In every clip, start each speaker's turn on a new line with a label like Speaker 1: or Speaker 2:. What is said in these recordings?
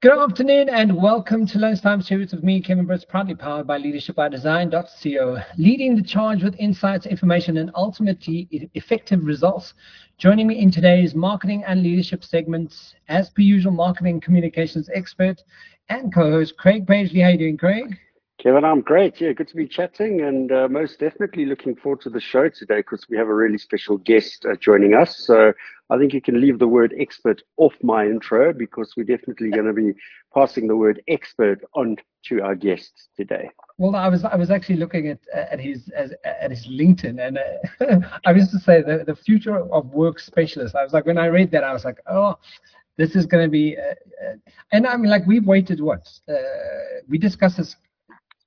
Speaker 1: Good afternoon and welcome to Lunchtime Series with me, Kevin Britz, proudly powered by leadershipbydesign.co, leading the charge with insights, information, and ultimately effective results. Joining me in today's marketing and leadership segments, as per usual, marketing communications expert and co-host Craig Page-Lee. How you doing, Craig?
Speaker 2: Kevin, I'm great. Yeah, good to be chatting and uh, most definitely looking forward to the show today because we have a really special guest uh, joining us. So I think you can leave the word expert off my intro because we're definitely going to be passing the word expert on to our guest today.
Speaker 1: Well, I was I was actually looking at at his at his LinkedIn, and uh, I used to say the the future of work specialist. I was like, when I read that, I was like, oh, this is going to be. Uh, uh, and I mean, like we've waited what? Uh, we discussed this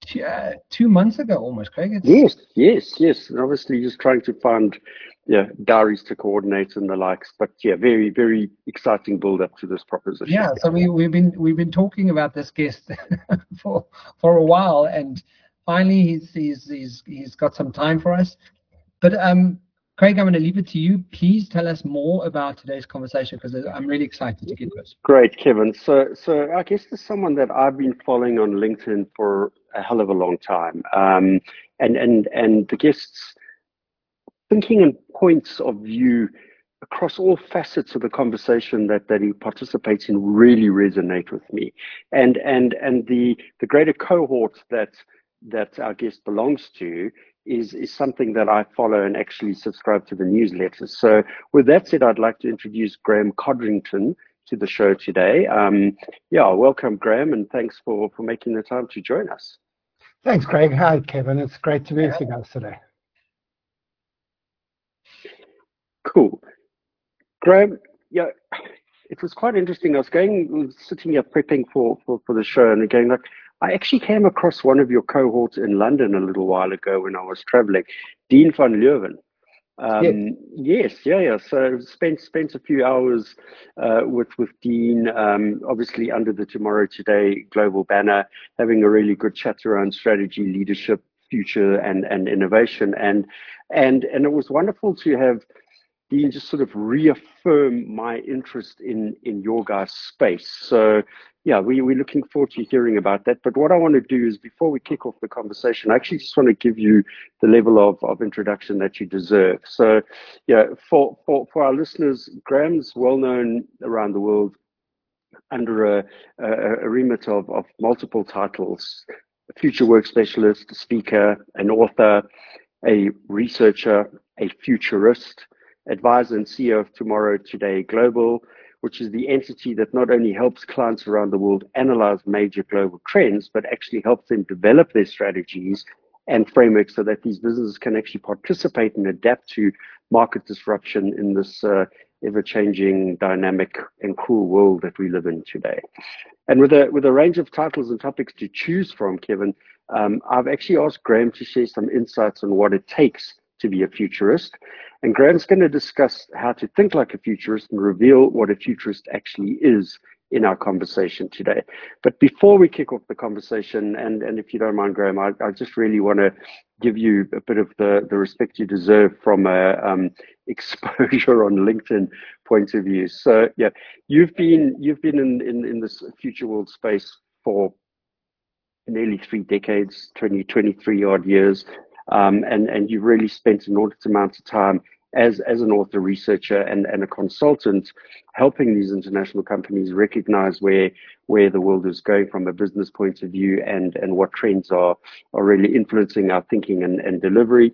Speaker 1: two, uh, two months ago almost, Craig.
Speaker 2: It's... Yes, yes, yes. And obviously, just trying to find yeah diaries to coordinate and the likes. But yeah, very very exciting build up to this proposition.
Speaker 1: Yeah, so we we've been we've been talking about this guest for for a while, and finally he's he's he's he's got some time for us. But um, Craig, I'm going to leave it to you. Please tell us more about today's conversation because I'm really excited to get this.
Speaker 2: Great, Kevin. So, so I guess there's someone that I've been following on LinkedIn for a hell of a long time, um, and and and the guests thinking and points of view across all facets of the conversation that, that he participates in really resonate with me. And and and the the greater cohort that that our guest belongs to is is something that I follow and actually subscribe to the newsletter. So with that said, I'd like to introduce Graeme Codrington to the show today. Um, yeah, welcome Graeme, and thanks for for making the time to join us.
Speaker 3: Thanks, Craig. Hi, Kevin. It's great to be with you guys today.
Speaker 2: Cool. Graeme, yeah, it was quite interesting. I was going, sitting here prepping for, for, for the show and again, like, I actually came across one of your cohorts in London a little while ago when I was traveling, Dean van Leeuwen. Um, yes. yes, yeah, yeah. So spent spent a few hours uh, with with Dean, um, obviously under the Tomorrow Today global banner, having a really good chat around strategy, leadership, future, and and innovation, and and and it was wonderful to have Dean just sort of reaffirm my interest in in your guys' space. So yeah, we, we're looking forward to hearing about that. But what I want to do is before we kick off the conversation, I actually just want to give you the level of, of introduction that you deserve. So, yeah, for, for, for our listeners, Graeme's well known around the world under a, a, a remit of, of multiple titles a future work specialist, speaker, an author, a researcher, a futurist, advisor and CEO of Tomorrow Today Global which is the entity that not only helps clients around the world analyze major global trends, but actually helps them develop their strategies and frameworks so that these businesses can actually participate and adapt to market disruption in this uh, ever changing, dynamic, and cool world that we live in today. And with a, with a range of titles and topics to choose from, Kevin, um, I've actually asked Graeme to share some insights on what it takes to be a futurist. And Graeme's going to discuss how to think like a futurist and reveal what a futurist actually is in our conversation today. But before we kick off the conversation, and, and if you don't mind, Graeme, I, I just really want to give you a bit of the, the respect you deserve from a um, exposure on LinkedIn point of view. So yeah, you've been you've been in, in, in this future world space for nearly three decades, 20, 23 odd years um, and and you've really spent an enormous amount of time as as an author researcher and, and a consultant helping these international companies recognize where where the world is going from a business point of view and and what trends are are really influencing our thinking and, and delivery.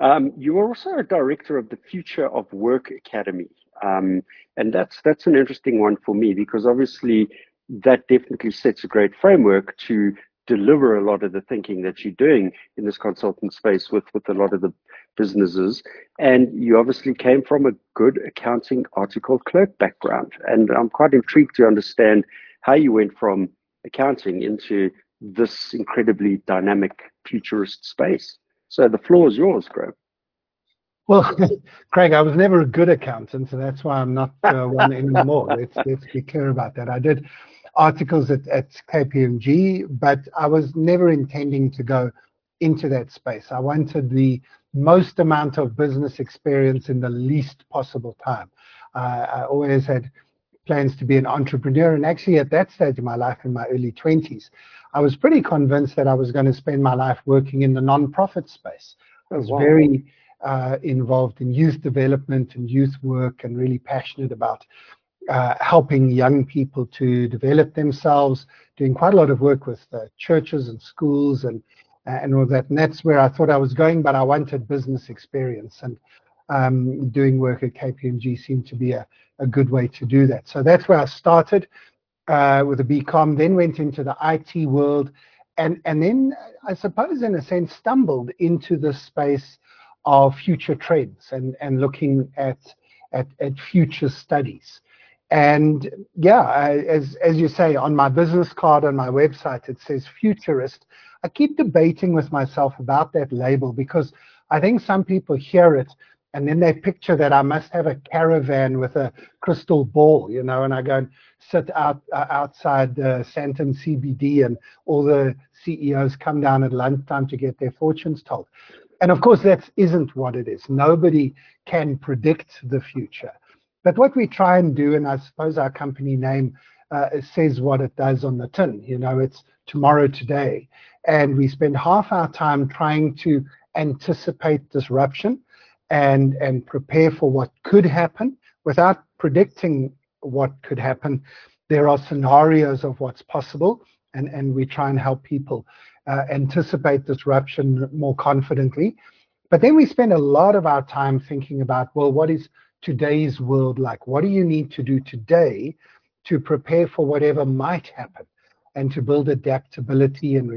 Speaker 2: Um, you are also a director of the Future of Work Academy, um, and that's that's an interesting one for me because obviously that definitely sets a great framework to deliver a lot of the thinking that you're doing in this consultant space with with a lot of the businesses and you obviously came from a good accounting article clerk background and i'm quite intrigued to understand how you went from accounting into this incredibly dynamic futurist space so the floor is yours greg
Speaker 3: well, Craig, I was never a good accountant, so that's why I'm not uh, one anymore. let's let's be clear about that. I did articles at, at KPMG, but I was never intending to go into that space. I wanted the most amount of business experience in the least possible time. Uh, I always had plans to be an entrepreneur. And actually, at that stage of my life, in my early 20s, I was pretty convinced that I was going to spend my life working in the non-profit space. I was oh, wow. very uh, involved in youth development and youth work and really passionate about uh, helping young people to develop themselves, doing quite a lot of work with uh, churches and schools and and all that. And that's where I thought I was going, but I wanted business experience. And um, doing work at KPMG seemed to be a, a good way to do that. So that's where I started uh, with a BCom, then went into the IT world, and, and then I suppose in a sense stumbled into the space of future trends and, and looking at, at, at future studies. And yeah, as, as you say, on my business card on my website, it says futurist. I keep debating with myself about that label because I think some people hear it and then they picture that I must have a caravan with a crystal ball, you know, and I go and sit out uh, outside the Sandton CBD, and all the CEOs come down at lunchtime to get their fortunes told. And of course, that isn't what it is. Nobody can predict the future. But what we try and do, and I suppose our company name uh, says what it does on the tin, you know, it's tomorrow, today. And we spend half our time trying to anticipate disruption and, and prepare for what could happen without predicting what could happen. There are scenarios of what's possible, and, and we try and help people uh, anticipate disruption more confidently. But then we spend a lot of our time thinking about, well, what is today's world like? What do you need to do today to prepare for whatever might happen and to build adaptability and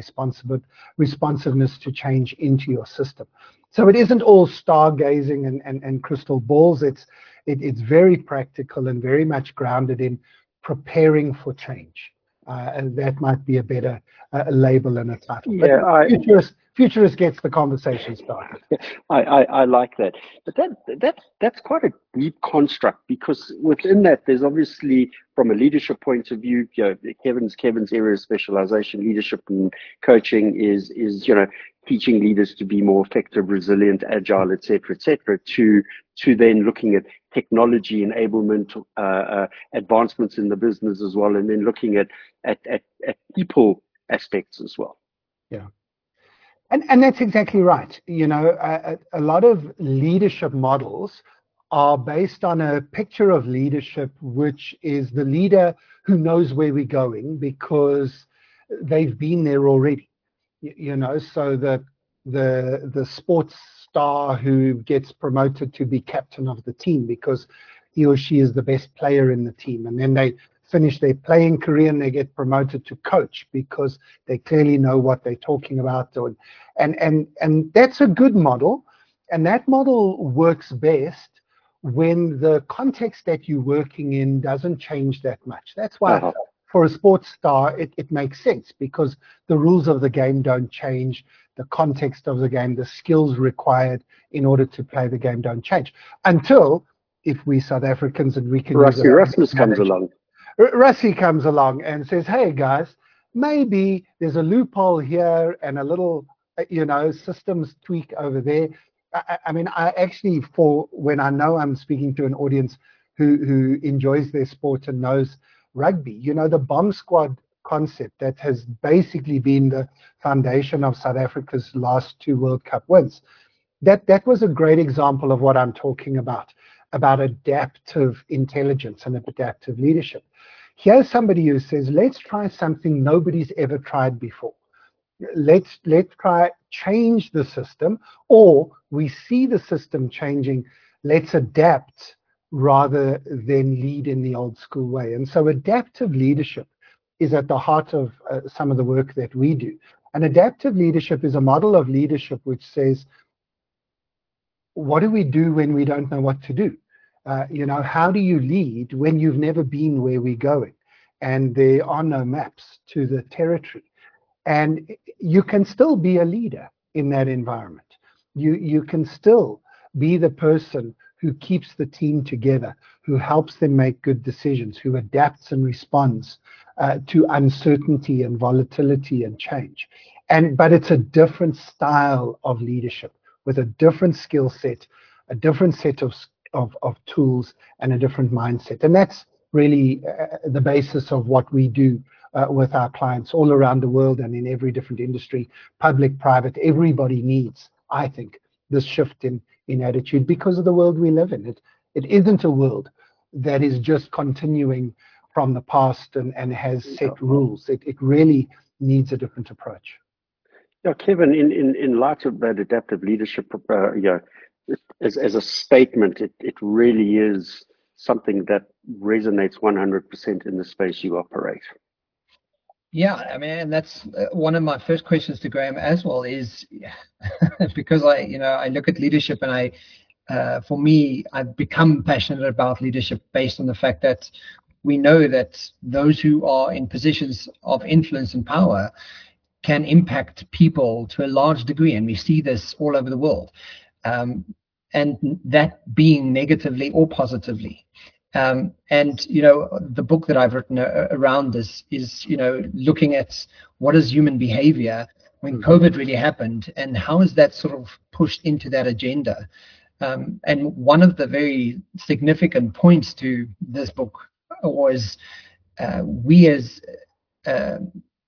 Speaker 3: responsiveness to change into your system? So it isn't all stargazing and, and, and crystal balls. It's, it, it's very practical and very much grounded in preparing for change. Uh, and that might be a better uh, label and a title. Yeah, I, futurist, futurist gets the conversation started.
Speaker 2: I, I, I, like that, but that that that's quite a deep construct because within that there's obviously from a leadership point of view, you know, Kevin's Kevin's area of specialization, leadership and coaching is is you know teaching leaders to be more effective, resilient, agile, et cetera, et cetera, to to then looking at technology enablement, uh, uh, advancements in the business as well, and then looking at, at, at, at people aspects as well.
Speaker 3: Yeah. And, and that's exactly right. You know, a, a lot of leadership models are based on a picture of leadership, which is the leader who knows where we're going because they've been there already. You know, so the the the sports star who gets promoted to be captain of the team because he or she is the best player in the team. And then they finish their playing career and they get promoted to coach because they clearly know what they're talking about. And, and, and that's a good model. And that model works best when the context that you're working in doesn't change that much. That's why uh-huh. for a sports star, it, it makes sense because the rules of the game don't change the context of the game, the skills required in order to play the game don't change until if we South Africans and we can
Speaker 2: Rassie Erasmus comes along.
Speaker 3: Rassie comes along and says, "Hey guys, maybe there's a loophole here and a little, uh, you know, systems tweak over there." I, I mean, I actually, for when I know I'm speaking to an audience who who enjoys their sport and knows rugby, you know, the bomb squad concept that has basically been the foundation of South Africa's last two World Cup wins. That, that was a great example of what I'm talking about, about adaptive intelligence and adaptive leadership. Here's somebody who says, let's try something nobody's ever tried before. Let's, let's try change the system, or we see the system changing. Let's adapt rather than lead in the old school way. And so adaptive leadership is at the heart of uh, some of the work that we do. And adaptive leadership is a model of leadership which says, what do we do when we don't know what to do? Uh, you know, how do you lead when you've never been where we're going and there are no maps to the territory? And you can still be a leader in that environment. You, you can still be the person who keeps the team together, who helps them make good decisions, who adapts and responds uh, to uncertainty and volatility and change. And but it's a different style of leadership with a different skill set, a different set of, of, of tools, and a different mindset. And that's really uh, the basis of what we do uh, with our clients all around the world and in every different industry, public, private. Everybody needs, I think, this shift in, in attitude because of the world we live in. It, it isn't a world that is just continuing from the past and, and has set rules. It, it really needs a different approach.
Speaker 2: Yeah, Kevin, in, in, in light of that adaptive leadership, uh, yeah, as, as a statement, it, it really is something that resonates 100% in the space you operate.
Speaker 1: Yeah, I mean, and that's uh, one of my first questions to Graeme as well is because I, you know, I look at leadership and I, uh, for me, I've become passionate about leadership based on the fact that we know that those who are in positions of influence and power can impact people to a large degree, and we see this all over the world. Um, and that being negatively or positively. Um, and you know, the book that I've written uh, around this is you know looking at what is human behavior when mm-hmm. COVID really happened, and how is that sort of pushed into that agenda. Um, and one of the very significant points to this book was uh, we as uh,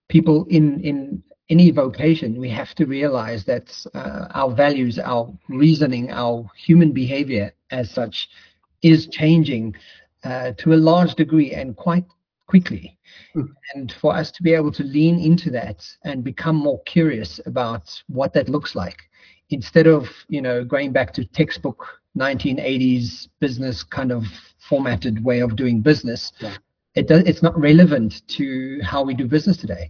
Speaker 1: people in in any vocation, we have to realize that uh, our values, our reasoning, our human behavior as such is changing uh, to a large degree and quite quickly. Mm. And for us to be able to lean into that and become more curious about what that looks like, instead of you know going back to textbook 1980s business kind of formatted way of doing business, yeah. it does, it's not relevant to how we do business today.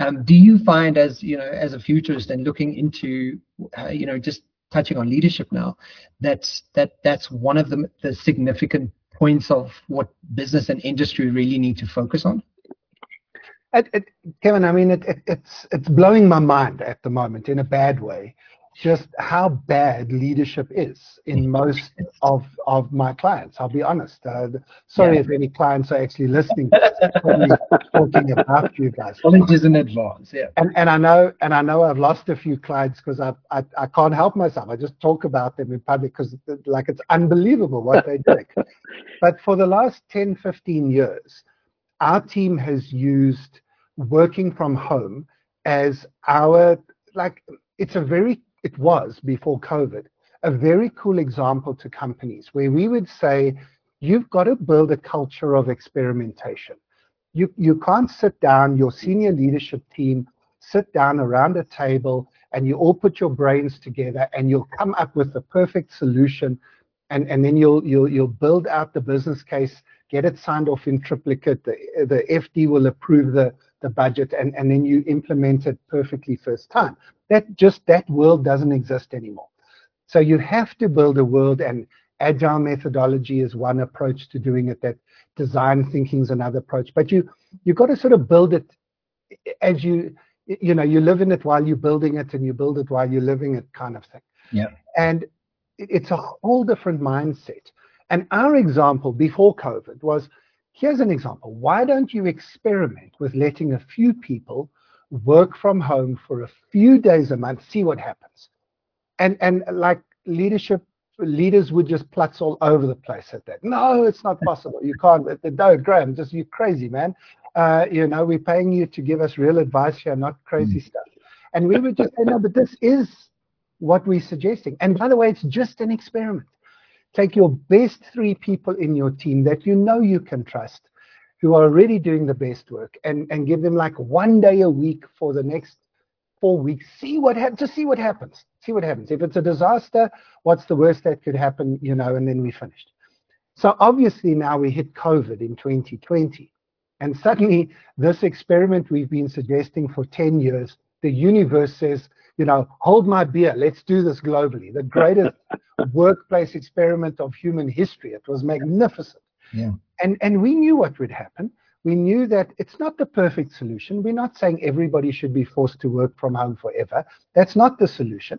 Speaker 1: Um, do you find as you know as a futurist and looking into uh, you know just touching on leadership now that that that's one of the, the significant points of what business and industry really need to focus on?
Speaker 3: It, it, Kevin, I mean, it, it's it's blowing my mind at the moment in a bad way just how bad leadership is in most of of my clients. I'll be honest. Uh, sorry yeah. if any clients are actually listening, talking about you guys.
Speaker 1: Apologies in advance. Yeah.
Speaker 3: And and I know and I know I've lost a few clients because I, I I can't help myself. I just talk about them in public because like it's unbelievable what they do. but for the last 10, 15 years, our team has used working from home as our like it's a very it was before COVID, a very cool example to companies where we would say, you've got to build a culture of experimentation. You, you can't sit down, your senior leadership team, sit down around a table and you all put your brains together and you'll come up with the perfect solution and, and then you'll, you'll, you'll build out the business case, get it signed off in triplicate, the, the FD will approve the, the budget and, and then you implement it perfectly first time. That just that world doesn't exist anymore. So you have to build a world and agile methodology is one approach to doing it that design thinking is another approach. But you you've got to sort of build it as you you know, you live in it while you're building it and you build it while you're living it kind of thing.
Speaker 1: Yeah.
Speaker 3: And it's a whole different mindset. And our example before COVID was Here's an example. Why don't you experiment with letting a few people work from home for a few days a month, see what happens? And and like leadership leaders would just plutz all over the place at that. No, it's not possible. You can't. No, Graeme, just you crazy man. Uh, you know, we're paying you to give us real advice here, not crazy mm. stuff. And we would just say, no, but this is what we're suggesting. And by the way, it's just an experiment. Take your best three people in your team that you know you can trust, who are already doing the best work, and, and give them like one day a week for the next four weeks. See what happens. Just see what happens. See what happens. If it's a disaster, what's the worst that could happen? You know, and then we finished. So obviously now we hit COVID in 2020, and suddenly this experiment we've been suggesting for 10 years, the universe says, you know, hold my beer. Let's do this globally. The greatest workplace experiment of human history. It was magnificent.
Speaker 1: Yeah.
Speaker 3: And and we knew what would happen. We knew that it's not the perfect solution. We're not saying everybody should be forced to work from home forever. That's not the solution.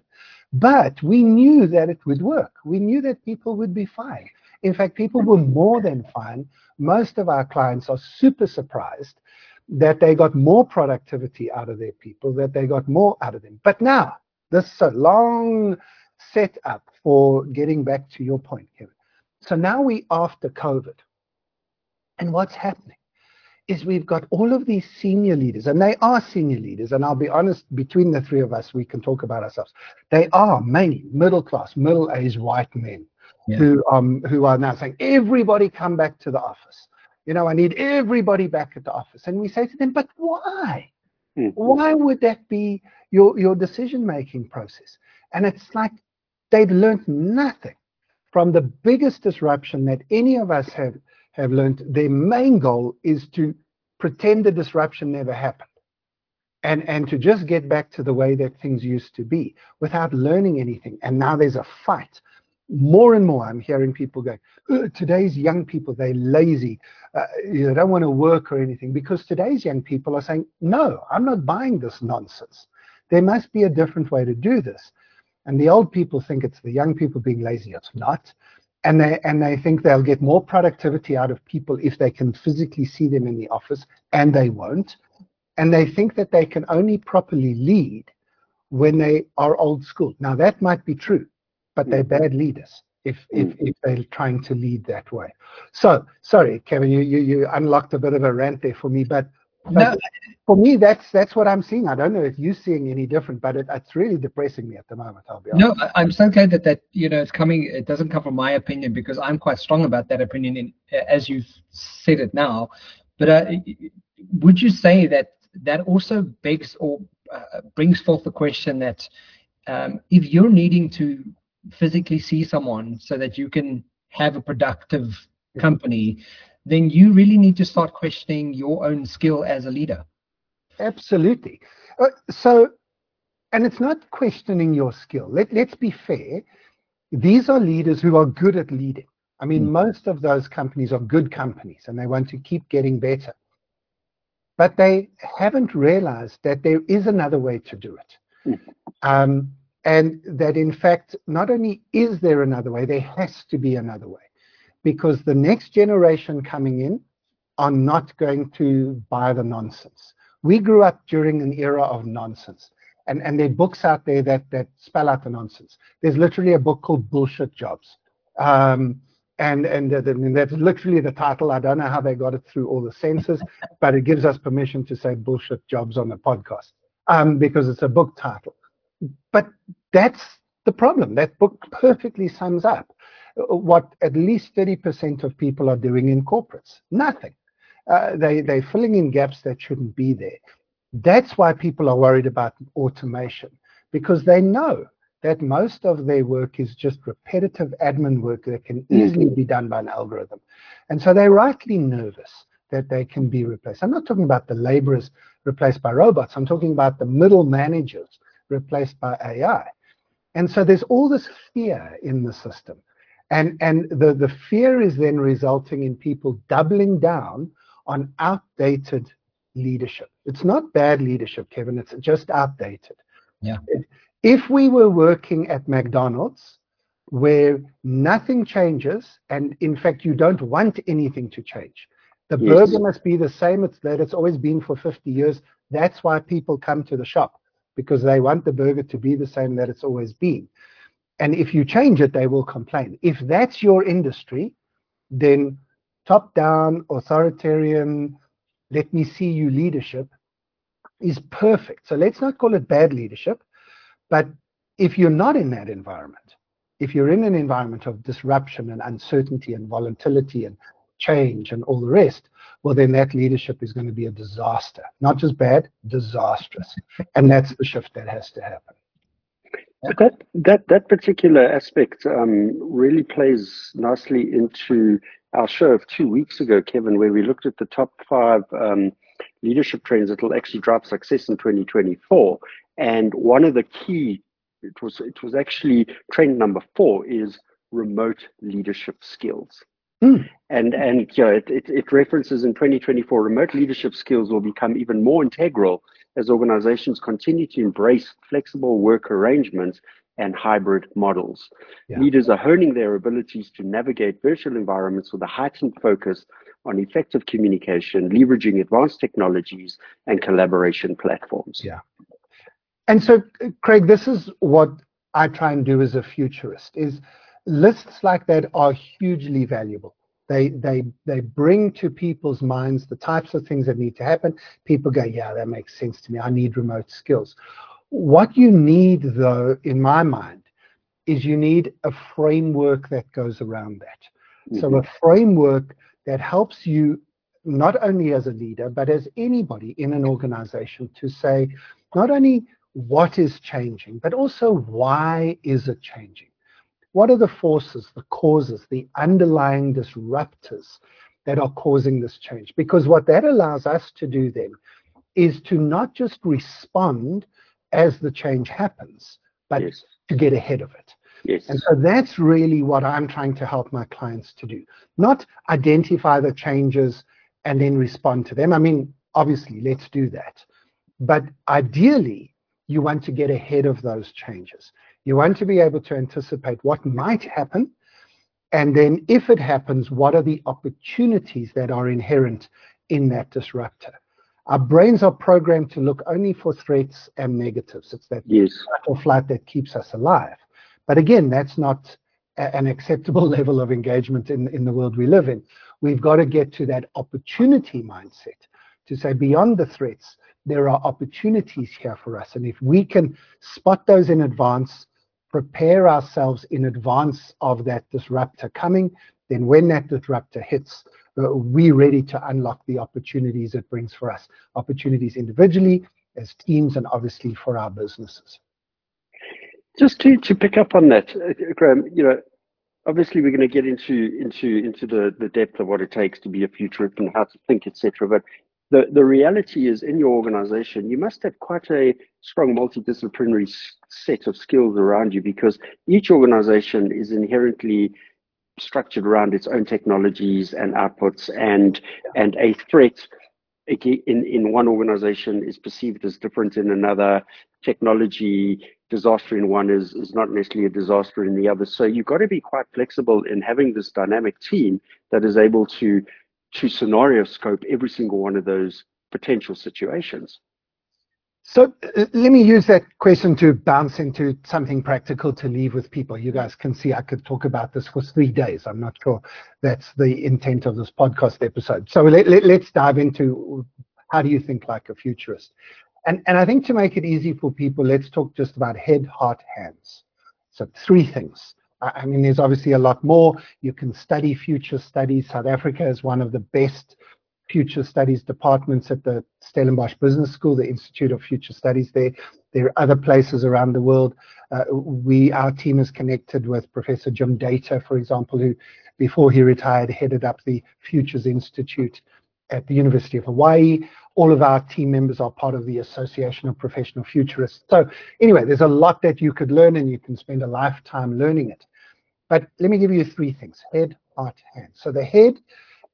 Speaker 3: But we knew that it would work. We knew that people would be fine. In fact, people were more than fine. Most of our clients are super surprised that they got more productivity out of their people, that they got more out of them. But now, this is a long setup for getting back to your point, Kevin. So now we after COVID. And what's happening is we've got all of these senior leaders, and they are senior leaders. And I'll be honest, between the three of us, we can talk about ourselves. They are mainly middle class, middle aged white men yeah. who um who are now saying, everybody come back to the office. You know, I need everybody back at the office. And we say to them, but why? Mm-hmm. Why would that be your, your decision making process? And it's like they've learned nothing from the biggest disruption that any of us have, have learned. Their main goal is to pretend the disruption never happened and, and to just get back to the way that things used to be without learning anything. And now there's a fight more and more I'm hearing people going, today's young people, they're lazy. Uh, they don't want to work or anything because today's young people are saying, no, I'm not buying this nonsense. There must be a different way to do this. And the old people think it's the young people being lazy. It's not. And they, and they think they'll get more productivity out of people if they can physically see them in the office, and they won't. And they think that they can only properly lead when they are old school. Now, that might be true but they're mm. bad leaders if, if, mm. if they're trying to lead that way. So, sorry, Kevin, you, you, you unlocked a bit of a rant there for me, but no. for me, that's that's what I'm seeing. I don't know if you're seeing any different, but it, it's really depressing me at the moment. I'll be honest.
Speaker 1: No, I'm so glad that that you know it's coming. It doesn't come from my opinion because I'm quite strong about that opinion, in, as you've said it now. But uh, would you say that that also begs or uh, brings forth the question that um, if you're needing to physically see someone so that you can have a productive company, then you really need to start questioning your own skill as a leader.
Speaker 3: Absolutely. Uh, so, and it's not questioning your skill. Let, let's be fair. These are leaders who are good at leading. I mean, mm. most of those companies are good companies and they want to keep getting better. But they haven't realized that there is another way to do it. Mm. Um, and that in fact, not only is there another way, there has to be another way because the next generation coming in are not going to buy the nonsense. We grew up during an era of nonsense. And, and there are books out there that, that spell out the nonsense. There's literally a book called Bullshit Jobs. Um, and and that's literally the title. I don't know how they got it through all the censors, but it gives us permission to say bullshit jobs on the podcast um, because it's a book title. But that's the problem. That book perfectly sums up what at least 30% of people are doing in corporates. Nothing. Uh, they, they're filling in gaps that shouldn't be there. That's why people are worried about automation, because they know that most of their work is just repetitive admin work that can easily be done by an algorithm. And so they're rightly nervous that they can be replaced. I'm not talking about the laborers replaced by robots. I'm talking about the middle managers replaced by AI. And so there's all this fear in the system. And, and the, the fear is then resulting in people doubling down on outdated leadership. It's not bad leadership, Kevin, it's just outdated.
Speaker 1: Yeah.
Speaker 3: If we were working at McDonald's where nothing changes, and in fact, you don't want anything to change, the yes. burger must be the same it's, that it's always been for 50 years. That's why people come to the shop because they want the burger to be the same that it's always been. And if you change it, they will complain. If that's your industry, then top down, authoritarian, let me see you leadership is perfect. So let's not call it bad leadership. But if you're not in that environment, if you're in an environment of disruption and uncertainty and volatility and change and all the rest, well, then that leadership is going to be a disaster. Not just bad, disastrous. And that's the shift that has to happen.
Speaker 2: But that that that particular aspect um, really plays nicely into our show of two weeks ago, Kevin, where we looked at the top five um, leadership trends that will actually drive success in 2024. And one of the key, it was it was actually trend number four, is remote leadership skills. Mm. And and you know, it, it, it references in 2024 remote leadership skills will become even more integral as organizations continue to embrace flexible work arrangements and hybrid models. Yeah. Leaders are honing their abilities to navigate virtual environments with a heightened focus on effective communication, leveraging advanced technologies and collaboration platforms.
Speaker 3: Yeah. And so, Craig, this is what I try and do as a futurist: is lists like that are hugely valuable. They, they, they bring to people's minds the types of things that need to happen. People go, yeah, that makes sense to me. I need remote skills. What you need, though, in my mind, is you need a framework that goes around that. Mm-hmm. So a framework that helps you not only as a leader, but as anybody in an organization to say not only what is changing, but also why is it changing? What are the forces, the causes, the underlying disruptors that are causing this change? Because what that allows us to do then is to not just respond as the change happens, but yes. to get ahead of it.
Speaker 2: Yes.
Speaker 3: And so that's really what I'm trying to help my clients to do. Not identify the changes and then respond to them. I mean, obviously, let's do that. But ideally, you want to get ahead of those changes. You want to be able to anticipate what might happen. And then, if it happens, what are the opportunities that are inherent in that disruptor? Our brains are programmed to look only for threats and negatives. It's that
Speaker 2: yes.
Speaker 3: or flight that keeps us alive. But again, that's not a, an acceptable level of engagement in, in the world we live in. We've got to get to that opportunity mindset to say beyond the threats, there are opportunities here for us. And if we can spot those in advance, prepare ourselves in advance of that disruptor coming, then when that disruptor hits, uh, we're ready to unlock the opportunities it brings for us. Opportunities individually, as teams, and obviously for our businesses.
Speaker 2: Just to, to pick up on that, uh, Graeme, you know, obviously we're going to get into into into the, the depth of what it takes to be a futurist and how to think, etc. But the, the reality is in your organization, you must have quite a strong multidisciplinary set of skills around you because each organization is inherently structured around its own technologies and outputs and and a threat in in one organization is perceived as different in another. Technology disaster in one is is not necessarily a disaster in the other. So you've got to be quite flexible in having this dynamic team that is able to to scenario scope every single one of those potential situations.
Speaker 3: So uh, let me use that question to bounce into something practical to leave with people. You guys can see I could talk about this for three days. I'm not sure that's the intent of this podcast episode. So let, let, let's dive into how do you think like a futurist? And, and I think to make it easy for people, let's talk just about head, heart, hands. So three things. I mean, there's obviously a lot more. You can study future studies. South Africa is one of the best future studies departments at the Stellenbosch Business School, the Institute of Future Studies there. There are other places around the world. Uh, we, our team is connected with Professor Jim Dator, for example, who before he retired headed up the Futures Institute at the University of Hawaii. All of our team members are part of the Association of Professional Futurists. So anyway, there's a lot that you could learn and you can spend a lifetime learning it. But let me give you three things head, heart, hand. So the head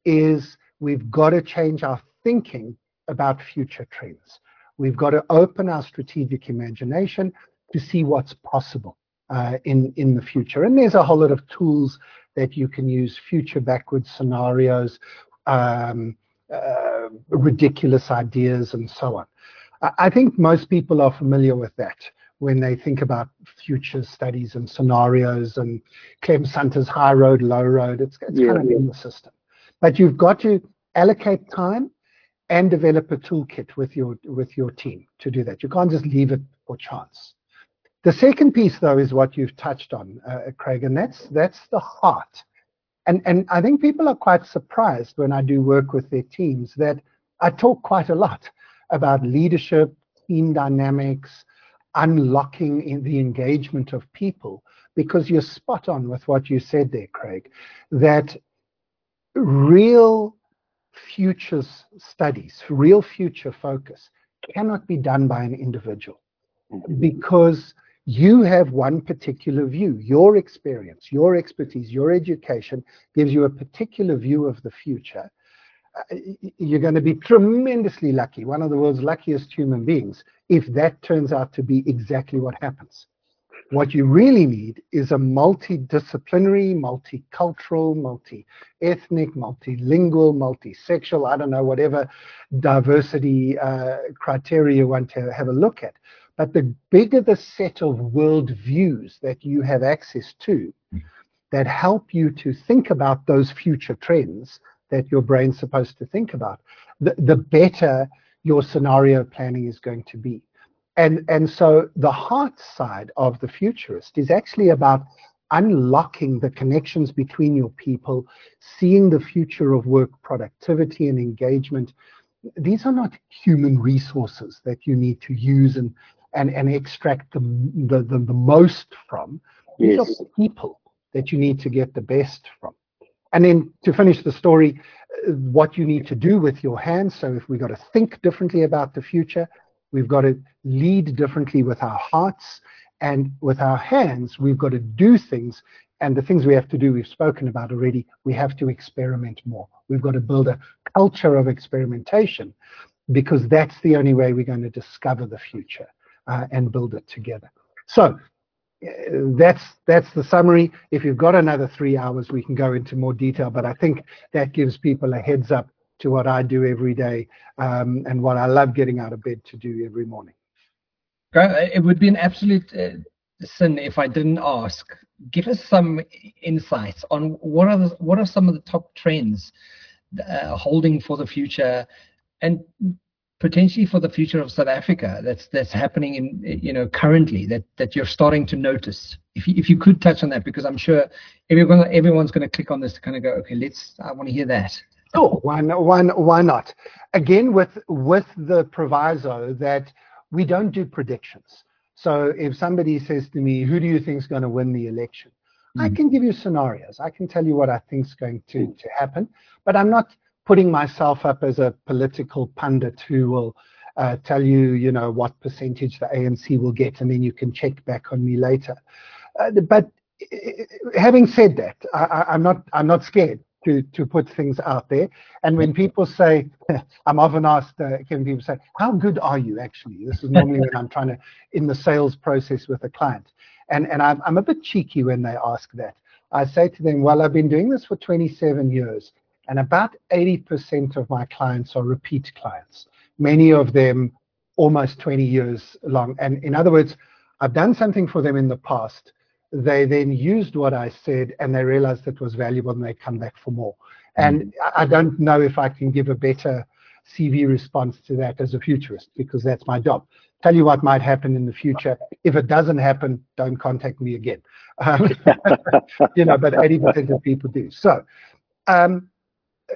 Speaker 3: is we've got to change our thinking about future trends. We've got to open our strategic imagination to see what's possible uh, in, in the future. And there's a whole lot of tools that you can use future backwards scenarios, um, uh, ridiculous ideas, and so on. I think most people are familiar with that when they think about future studies and scenarios and Clem Sunter's high road, low road. It's, it's yeah, kind of in the system. But you've got to allocate time and develop a toolkit with your with your team to do that. You can't just leave it for chance. The second piece, though, is what you've touched on, uh, Craig, and that's that's the heart. And and I think people are quite surprised when I do work with their teams that I talk quite a lot about leadership, team dynamics, unlocking the engagement of people because you're spot on with what you said there, Craig, that real futures studies, real future focus cannot be done by an individual mm-hmm. because you have one particular view. Your experience, your expertise, your education gives you a particular view of the future. You're going to be tremendously lucky, one of the world's luckiest human beings, if that turns out to be exactly what happens. What you really need is a multidisciplinary, multicultural, multi-ethnic, multilingual, multi-sexual, I don't know, whatever diversity uh, criteria you want to have a look at. But the bigger the set of world views that you have access to, that help you to think about those future trends that your brain's supposed to think about, the, the better your scenario planning is going to be. And, and so the heart side of the futurist is actually about unlocking the connections between your people, seeing the future of work productivity and engagement. These are not human resources that you need to use and, and, and extract the, the, the, the most from. These yes. are people that you need to get the best from. And then to finish the story, what you need to do with your hands. So if we've got to think differently about the future, we've got to lead differently with our hearts, and with our hands, we've got to do things. And the things we have to do, we've spoken about already. We have to experiment more. We've got to build a culture of experimentation because that's the only way we're going to discover the future uh, and build it together. So that's that's the summary. If you've got another three hours, we can go into more detail. But I think that gives people a heads up to what I do every day um, and what I love getting out of bed to do every morning.
Speaker 1: It would be an absolute uh, sin if I didn't ask. Give us some insights on what are the, what are some of the top trends uh, holding for the future, and potentially for the future of South Africa that's that's happening in you know currently that that you're starting to notice. If you, if you could touch on that, because I'm sure everyone everyone's going to click on this to kind of go, okay, let's I want to hear that.
Speaker 3: Oh, why not? Why, why not? Again, with with the proviso that we don't do predictions. So if somebody says to me, "Who do you think is going to win the election?" Mm. I can give you scenarios. I can tell you what I think is going to to happen, but I'm not putting myself up as a political pundit who will uh, tell you, you know, what percentage the ANC will get, and then you can check back on me later. Uh, but uh, having said that, I, I'm not I'm not scared to to put things out there. And when people say, I'm often asked, uh, can people say, how good are you actually? This is normally when I'm trying to in the sales process with a client, and and I'm I'm a bit cheeky when they ask that. I say to them, well, I've been doing this for 27 years. And about 80% of my clients are repeat clients, many of them almost 20 years long. And in other words, I've done something for them in the past. They then used what I said and they realized it was valuable and they come back for more. And mm. I don't know if I can give a better CV response to that as a futurist because that's my job. Tell you what might happen in the future. If it doesn't happen, don't contact me again. Um, you know, but 80% of people do. So, um,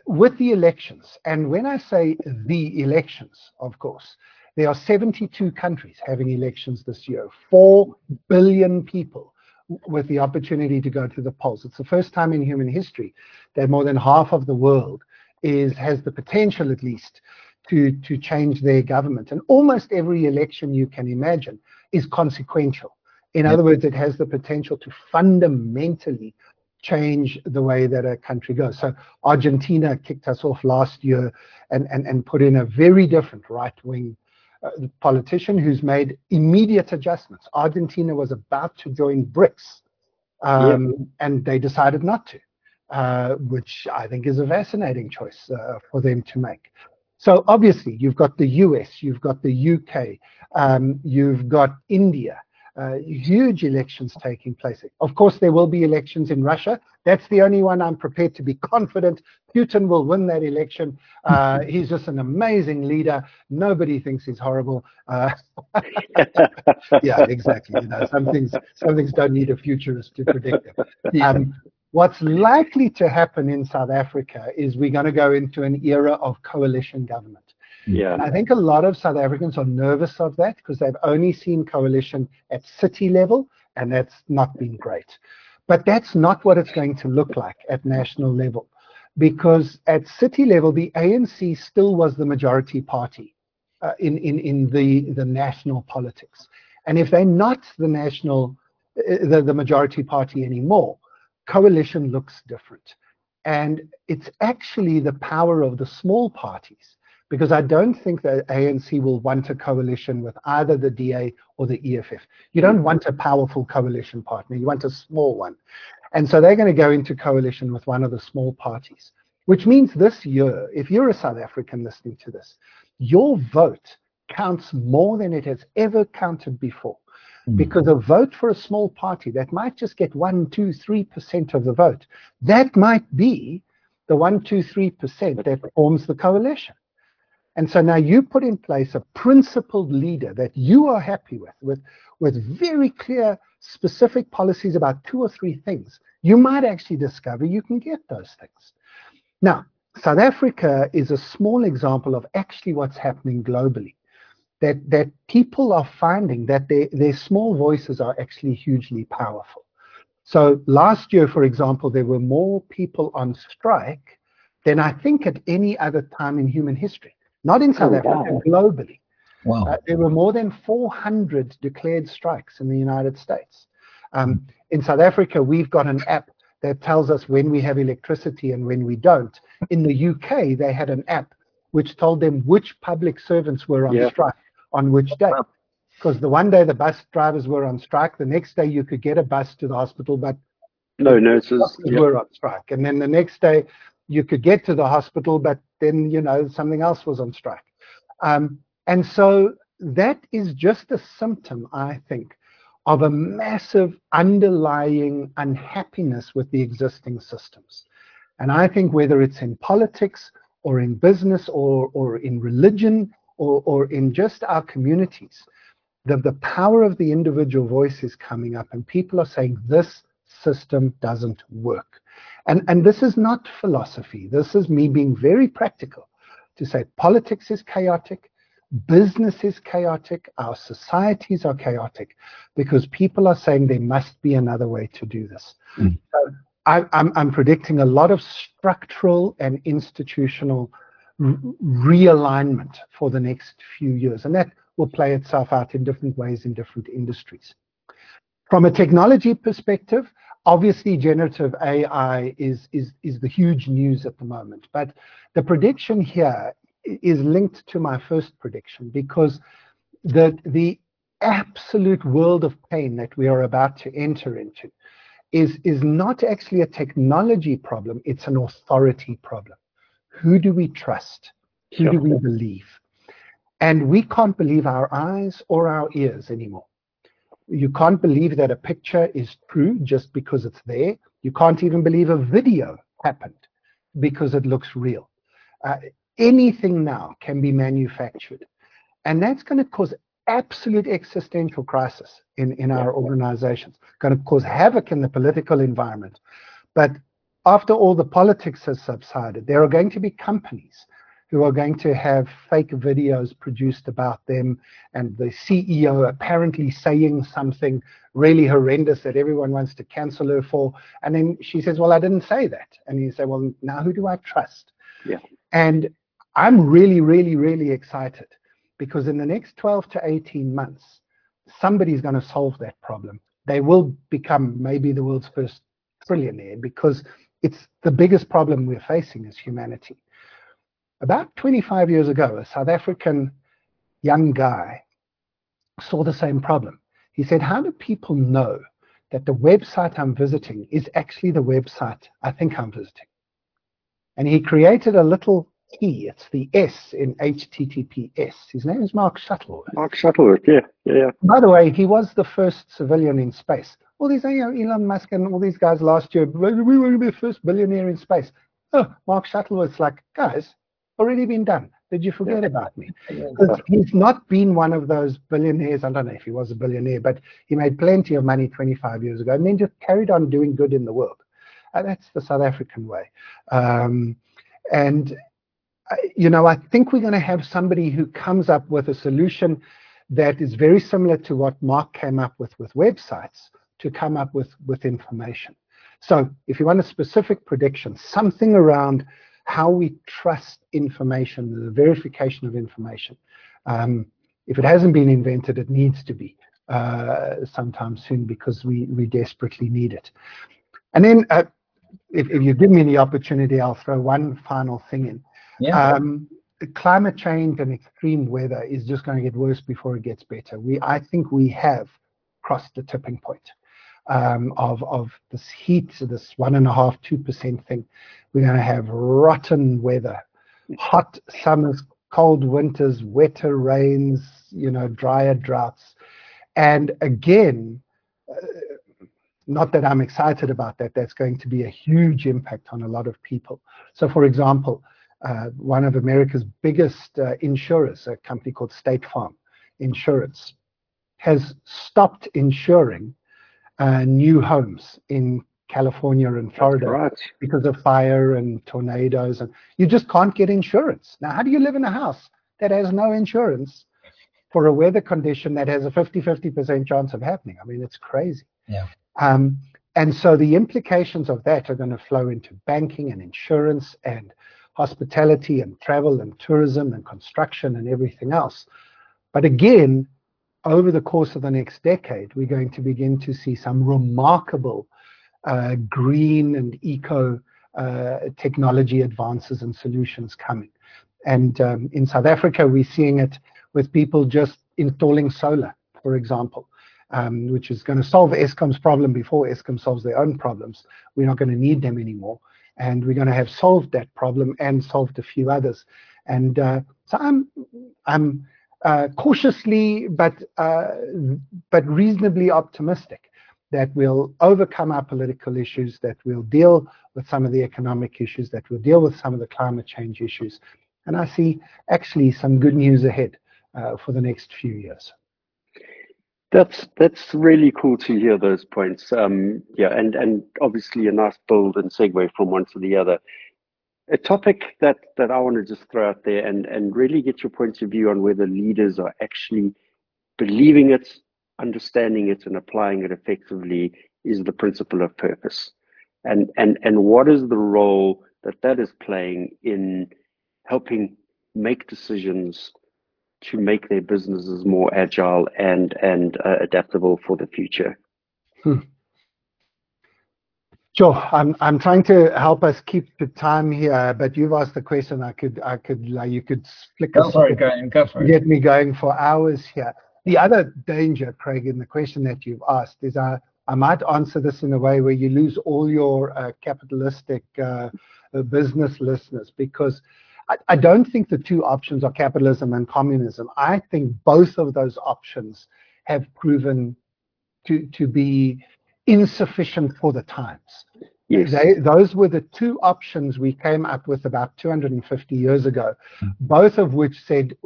Speaker 3: with the elections, and when I say the elections, of course, there are 72 countries having elections this year, 4 billion people with the opportunity to go to the polls. It's the first time in human history that more than half of the world is has the potential at least to, to change their government. And almost every election you can imagine is consequential. In other words, it has the potential to fundamentally change the way that a country goes. So Argentina kicked us off last year and, and, and put in a very different right wing uh, politician who's made immediate adjustments. Argentina was about to join BRICS um, yeah. and they decided not to, uh, which I think is a fascinating choice uh, for them to make. So obviously, you've got the US, you've got the UK, um, you've got India uh, huge elections taking place. Of course, there will be elections in Russia. That's the only one I'm prepared to be confident Putin will win that election. Uh, he's just an amazing leader. Nobody thinks he's horrible. Uh, yeah, exactly. You know, some things, some things don't need a futurist to predict them. Um, what's likely to happen in South Africa is we're going to go into an era of coalition government.
Speaker 2: Yeah.
Speaker 3: I think a lot of South Africans are nervous of that because they've only seen coalition at city level, and that's not been great. But that's not what it's going to look like at national level, because at city level, the ANC still was the majority party uh, in, in, in the, the national politics. And if they're not the national, uh, the, the majority party anymore, coalition looks different. And it's actually the power of the small parties because I don't think the ANC will want a coalition with either the DA or the EFF. You don't want a powerful coalition partner, you want a small one. And so they're going to go into coalition with one of the small parties, which means this year, if you're a South African listening to this, your vote counts more than it has ever counted before. Mm. Because a vote for a small party that might just get one, two, three percent of the vote, that might be the one, two, three percent that forms the coalition. And so now you put in place a principled leader that you are happy with, with, with very clear, specific policies about two or three things. You might actually discover you can get those things. Now, South Africa is a small example of actually what's happening globally. That, that people are finding that their, their small voices are actually hugely powerful. So last year, for example, there were more people on strike than I think at any other time in human history not in South oh, Africa, wow. globally. Wow. Uh, there were more than 400 declared strikes in the United States. Um, in South Africa, we've got an app that tells us when we have electricity and when we don't. In the UK, they had an app which told them which public servants were on yeah. strike on which day. Because the one day the bus drivers were on strike, the next day you could get a bus to the hospital, but
Speaker 2: no nurses
Speaker 3: yeah. were on strike. And then the next day you could get to the hospital, but then you know something else was on strike. Um, and so that is just a symptom, I think, of a massive underlying unhappiness with the existing systems. And I think whether it's in politics or in business or, or in religion or, or in just our communities, the, the power of the individual voice is coming up and people are saying this system doesn't work. And, and this is not philosophy. This is me being very practical to say politics is chaotic, business is chaotic, our societies are chaotic because people are saying there must be another way to do this. Mm. So I, am predicting a lot of structural and institutional realignment for the next few years, and that will play itself out in different ways in different industries. From a technology perspective, obviously generative AI is, is, is the huge news at the moment. But the prediction here is linked to my first prediction because the, the absolute world of pain that we are about to enter into is, is not actually a technology problem, it's an authority problem. Who do we trust? Who do we believe? And we can't believe our eyes or our ears anymore. You can't believe that a picture is true just because it's there. You can't even believe a video happened because it looks real. Uh, anything now can be manufactured. And that's going to cause absolute existential crisis in, in our organizations, going to cause havoc in the political environment. But after all the politics has subsided, there are going to be companies who are going to have fake videos produced about them and the CEO apparently saying something really horrendous that everyone wants to cancel her for. And then she says, Well, I didn't say that. And you say, Well, now who do I trust?
Speaker 2: Yeah.
Speaker 3: And I'm really, really, really excited because in the next 12 to 18 months, somebody's going to solve that problem. They will become maybe the world's first trillionaire because it's the biggest problem we're facing as humanity. About 25 years ago, a South African young guy saw the same problem. He said, How do people know that the website I'm visiting is actually the website I think I'm visiting? And he created a little key. It's the S in HTTPS. His name is Mark Shuttleworth.
Speaker 2: Mark Shuttleworth, yeah, yeah, yeah.
Speaker 3: By the way, he was the first civilian in space. All these, you know, Elon Musk and all these guys last year, we were going to be the first billionaire in space. Oh, Mark Shuttleworth's like, guys, already been done. Did you forget about me? Because he's not been one of those billionaires. I don't know if he was a billionaire, but he made plenty of money 25 years ago and then just carried on doing good in the world. And that's the South African way. Um, and, uh, you know, I think we're going to have somebody who comes up with a solution that is very similar to what Mark came up with with websites to come up with, with information. So if you want a specific prediction, something around how we trust information, the verification of information. Um, if it hasn't been invented, it needs to be uh, sometime soon because we, we desperately need it. And then, uh, if, if, you give me the opportunity, I'll throw one final thing in. Yeah. Um, climate change and extreme weather is just going to get worse before it gets better. We, I think we have crossed the tipping point um, of, of this heat, this one and a half, two percent thing. We're going to have rotten weather, hot summers, cold winters, wetter rains, you know, drier droughts. And again, uh, not that I'm excited about that, that's going to be a huge impact on a lot of people. So, for example, uh, one of America's biggest uh, insurers, a company called State Farm Insurance, has stopped insuring uh, new homes in California and Florida right. because of fire and tornadoes, and you just can't get insurance. Now, how do you live in a house that has no insurance for a weather condition that has a 50-50% chance of happening? I mean, it's crazy.
Speaker 1: Yeah.
Speaker 3: Um, and so the implications of that are going to flow into banking and insurance and hospitality and travel and tourism and construction and everything else. But again, over the course of the next decade, we're going to begin to see some remarkable uh, green and eco uh, technology advances and solutions coming. And um, in South Africa, we're seeing it with people just installing solar, for example, um, which is going to solve Eskom's problem before Eskom solves their own problems. We're not going to need them anymore. And we're going to have solved that problem and solved a few others. And uh, so I'm, I'm uh, cautiously but, uh, but reasonably optimistic that we'll overcome our political issues, that we'll deal with some of the economic issues, that we'll deal with some of the climate change issues. And I see actually some good news ahead uh, for the next few years.
Speaker 2: That's that's really cool to hear those points. Um, yeah, and and obviously a nice build and segue from one to the other. A topic that that I want to just throw out there and and really get your points of view on whether leaders are actually believing it, understanding it, and applying it effectively is the principle of purpose, and and and what is the role that that is playing in helping make decisions to make their businesses more agile and and uh, adaptable for the future. Hmm.
Speaker 3: Sure, I'm I'm trying to help us keep the time here, but you've asked the question. I could I could like you could flick
Speaker 1: go it, going, go for
Speaker 3: it. Get me going for hours here. The other danger, Craig, in the question that you've asked is I I might answer this in a way where you lose all your uh, capitalistic uh, business listeners because I, I don't think the two options are capitalism and communism. I think both of those options have proven to, to be insufficient for the times. Yes. They, those were the two options we came up with about 250 years ago, mm. both of which said,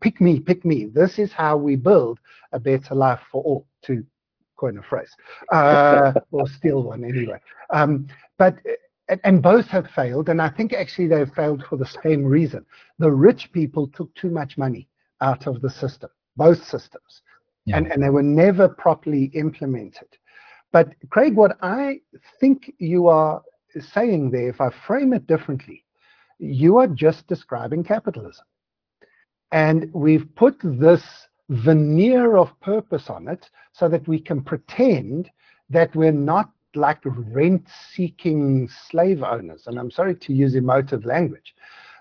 Speaker 3: pick me, pick me. This is how we build a better life for all, to coin a phrase, uh, or steal one anyway. Um, but and, both have failed, and I think actually they've failed for the same reason. The rich people took too much money out of the system, both systems, yeah. and, and they were never properly implemented. But Craig, what I think you are saying there, if I frame it differently, you are just describing capitalism. And we've put this veneer of purpose on it so that we can pretend that we're not like rent seeking slave owners. And I'm sorry to use emotive language,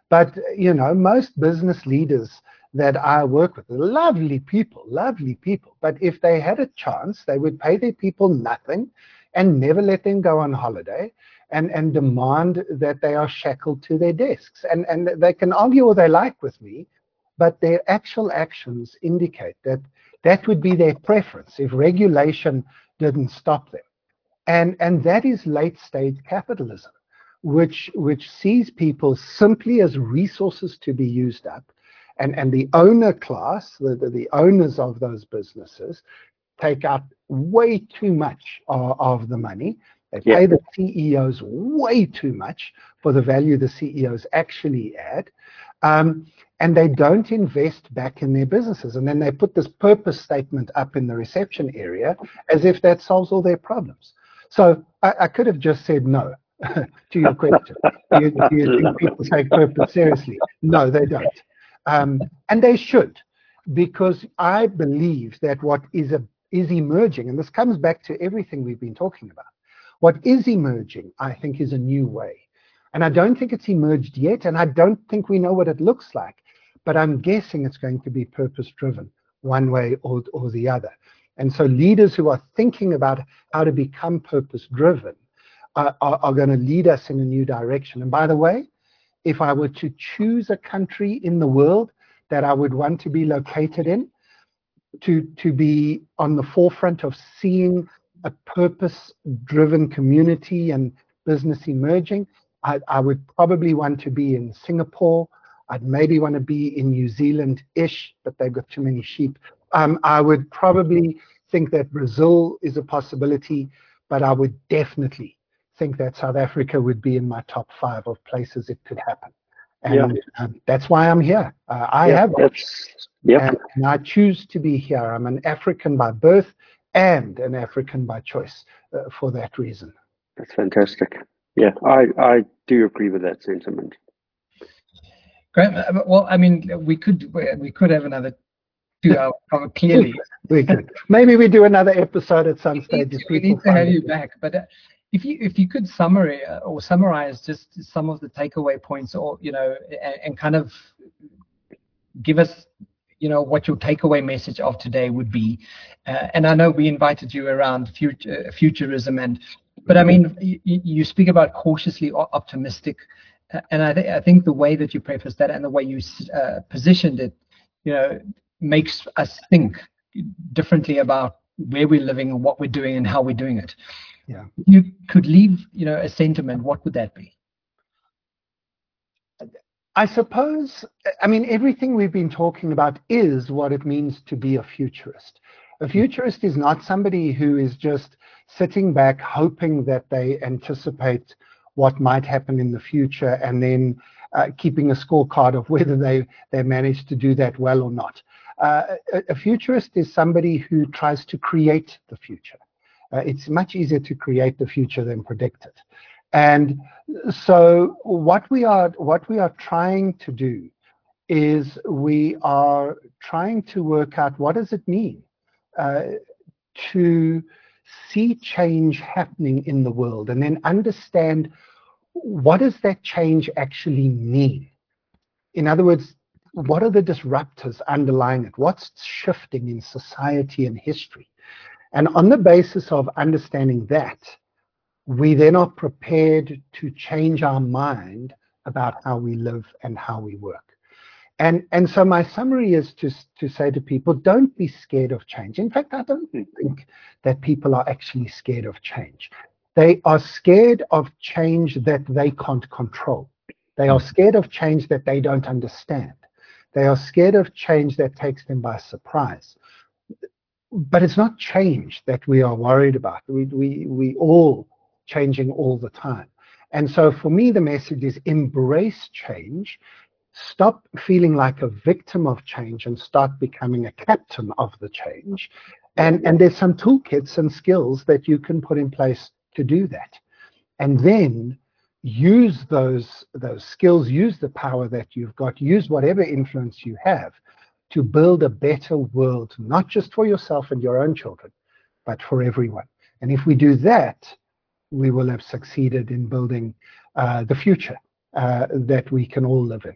Speaker 3: but you know, most business leaders that I work with, lovely people, lovely people. But if they had a chance, they would pay their people nothing and never let them go on holiday and, and demand that they are shackled to their desks. And, and they can argue all they like with me, but their actual actions indicate that that would be their preference if regulation didn't stop them. And, and that is late stage capitalism, which, which sees people simply as resources to be used up. And, and the owner class, the, the, the owners of those businesses, take out way too much of, of the money. They yeah. pay the CEOs way too much for the value the CEOs actually add. Um, and they don't invest back in their businesses. And then they put this purpose statement up in the reception area as if that solves all their problems. So I, I could have just said no to your question. do, you, do you think people take purpose seriously? No, they don't. Um, and they should, because I believe that what is, a, is emerging, and this comes back to everything we've been talking about, what is emerging, I think, is a new way. And I don't think it's emerged yet, and I don't think we know what it looks like, but I'm guessing it's going to be purpose driven one way or, or the other. And so leaders who are thinking about how to become purpose driven are, are, are going to lead us in a new direction. And by the way, if I were to choose a country in the world that I would want to be located in, to to be on the forefront of seeing a purpose-driven community and business emerging. I, I would probably want to be in Singapore. I'd maybe want to be in New Zealand-ish, but they've got too many sheep. Um, I would probably think that Brazil is a possibility, but I would definitely think that South Africa would be in my top five of places it could happen. And
Speaker 2: Yeah.
Speaker 3: um, that's why I'm here. Uh, I
Speaker 2: Yeah,
Speaker 3: have
Speaker 2: that's yep.
Speaker 3: and, and I choose to be here. I'm an African by birth and an African by choice uh, for that reason.
Speaker 2: That's fantastic. Yeah, I, I do agree with that sentiment.
Speaker 1: Great. Uh, Well, I mean, we could we could have another two hour cover clearly.
Speaker 3: We could. Maybe we do another episode at some
Speaker 1: we
Speaker 3: stage.
Speaker 1: need
Speaker 3: if
Speaker 1: to, we
Speaker 3: people
Speaker 1: need to have
Speaker 3: find
Speaker 1: you back. But uh, if you if you could summary uh, or summarize just some of the takeaway points, or you know, and, and kind of give us, you know, what your takeaway message of today would be. Uh, and I know we invited you around future, futurism, and but I mean, you, you speak about cautiously optimistic, uh, and I, th- I think the way that you prefaced that and the way you uh, positioned it, you know, makes us think differently about where we're living and what we're doing and how we're doing it.
Speaker 3: Yeah.
Speaker 1: You could leave, you know, a sentiment. What would that be?
Speaker 3: I suppose, I mean, everything we've been talking about is what it means to be a futurist. A futurist is not somebody who is just sitting back hoping that they anticipate what might happen in the future and then uh, keeping a scorecard of whether they, they managed to do that well or not. Uh, a, a futurist is somebody who tries to create the future. Uh, it's much easier to create the future than predict it. And so what we are what we are trying to do is we are trying to work out what does it mean uh, to see change happening in the world and then understand what does that change actually mean? In other words what are the disruptors underlying it? What's shifting in society and history and on the basis of understanding that we then are prepared to change our mind about how we live and how we work. And, and so my summary is to, to say to people, don't be scared of change. In fact, I don't hmm. think that people are actually scared of change. They are scared of change that they can't control. They are scared of change that they don't understand. They are scared of change that takes them by surprise. But it's not change that we are worried about. We, we, we all changing all the time. And so for me, the message is embrace change, stop feeling like a victim of change and start becoming a captain of the change. And, and there's some toolkits and skills that you can put in place to do that. And then use those, those skills, use the power that you've got, use whatever influence you have to build a better world, not just for yourself and your own children, but for everyone. And if we do that, we will have succeeded in building uh, the future uh, that we can all live in.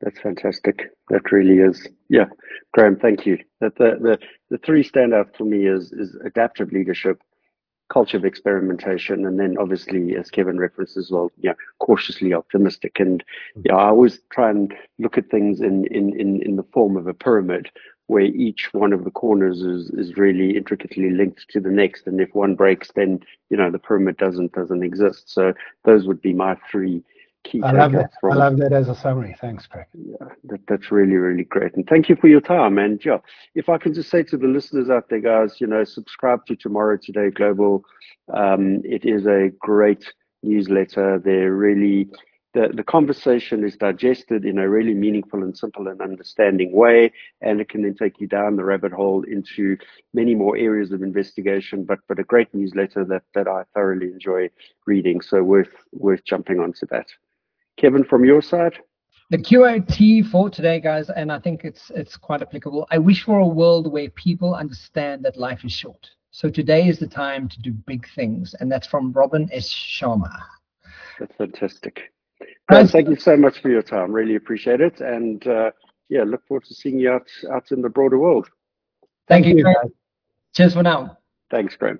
Speaker 2: That's fantastic. That really is. Yeah, Graeme, thank you. That the the, the three standouts for me is is adaptive leadership, culture of experimentation, and then obviously, as Kevin referenced as well, yeah, cautiously optimistic. And yeah, I always try and look at things in in in, in the form of a pyramid where each one of the corners is, is really intricately linked to the next. And if one breaks, then you know the pyramid doesn't doesn't exist. So those would be my three key
Speaker 3: I love that.
Speaker 2: from
Speaker 3: I love that as a summary. Thanks, Craig.
Speaker 2: yeah, that, that's really, really great. And thank you for your time. And yeah, if I can just say to the listeners out there, guys, you know, subscribe to Tomorrow Today Global. Um, it is a great newsletter. They're really, the, the conversation is digested in a really meaningful and simple and understanding way. And it can then take you down the rabbit hole into many more areas of investigation, but, but a great newsletter that, that I thoroughly enjoy reading. So worth, worth jumping onto that. Kevin, from your side?
Speaker 1: The QOT for today, guys, and I think it's it's quite applicable. I wish for a world where people understand that life is short. So today is the time to do big things, and that's from Robin S. Sharma.
Speaker 2: That's fantastic.
Speaker 1: Guys-
Speaker 2: Guys, thank you so much for your time. Really appreciate it. And uh, yeah, look forward to seeing you out, out in the broader world.
Speaker 1: Thank,
Speaker 3: Thank
Speaker 1: you.
Speaker 3: you,
Speaker 1: Cheers for now.
Speaker 2: Thanks, Graeme.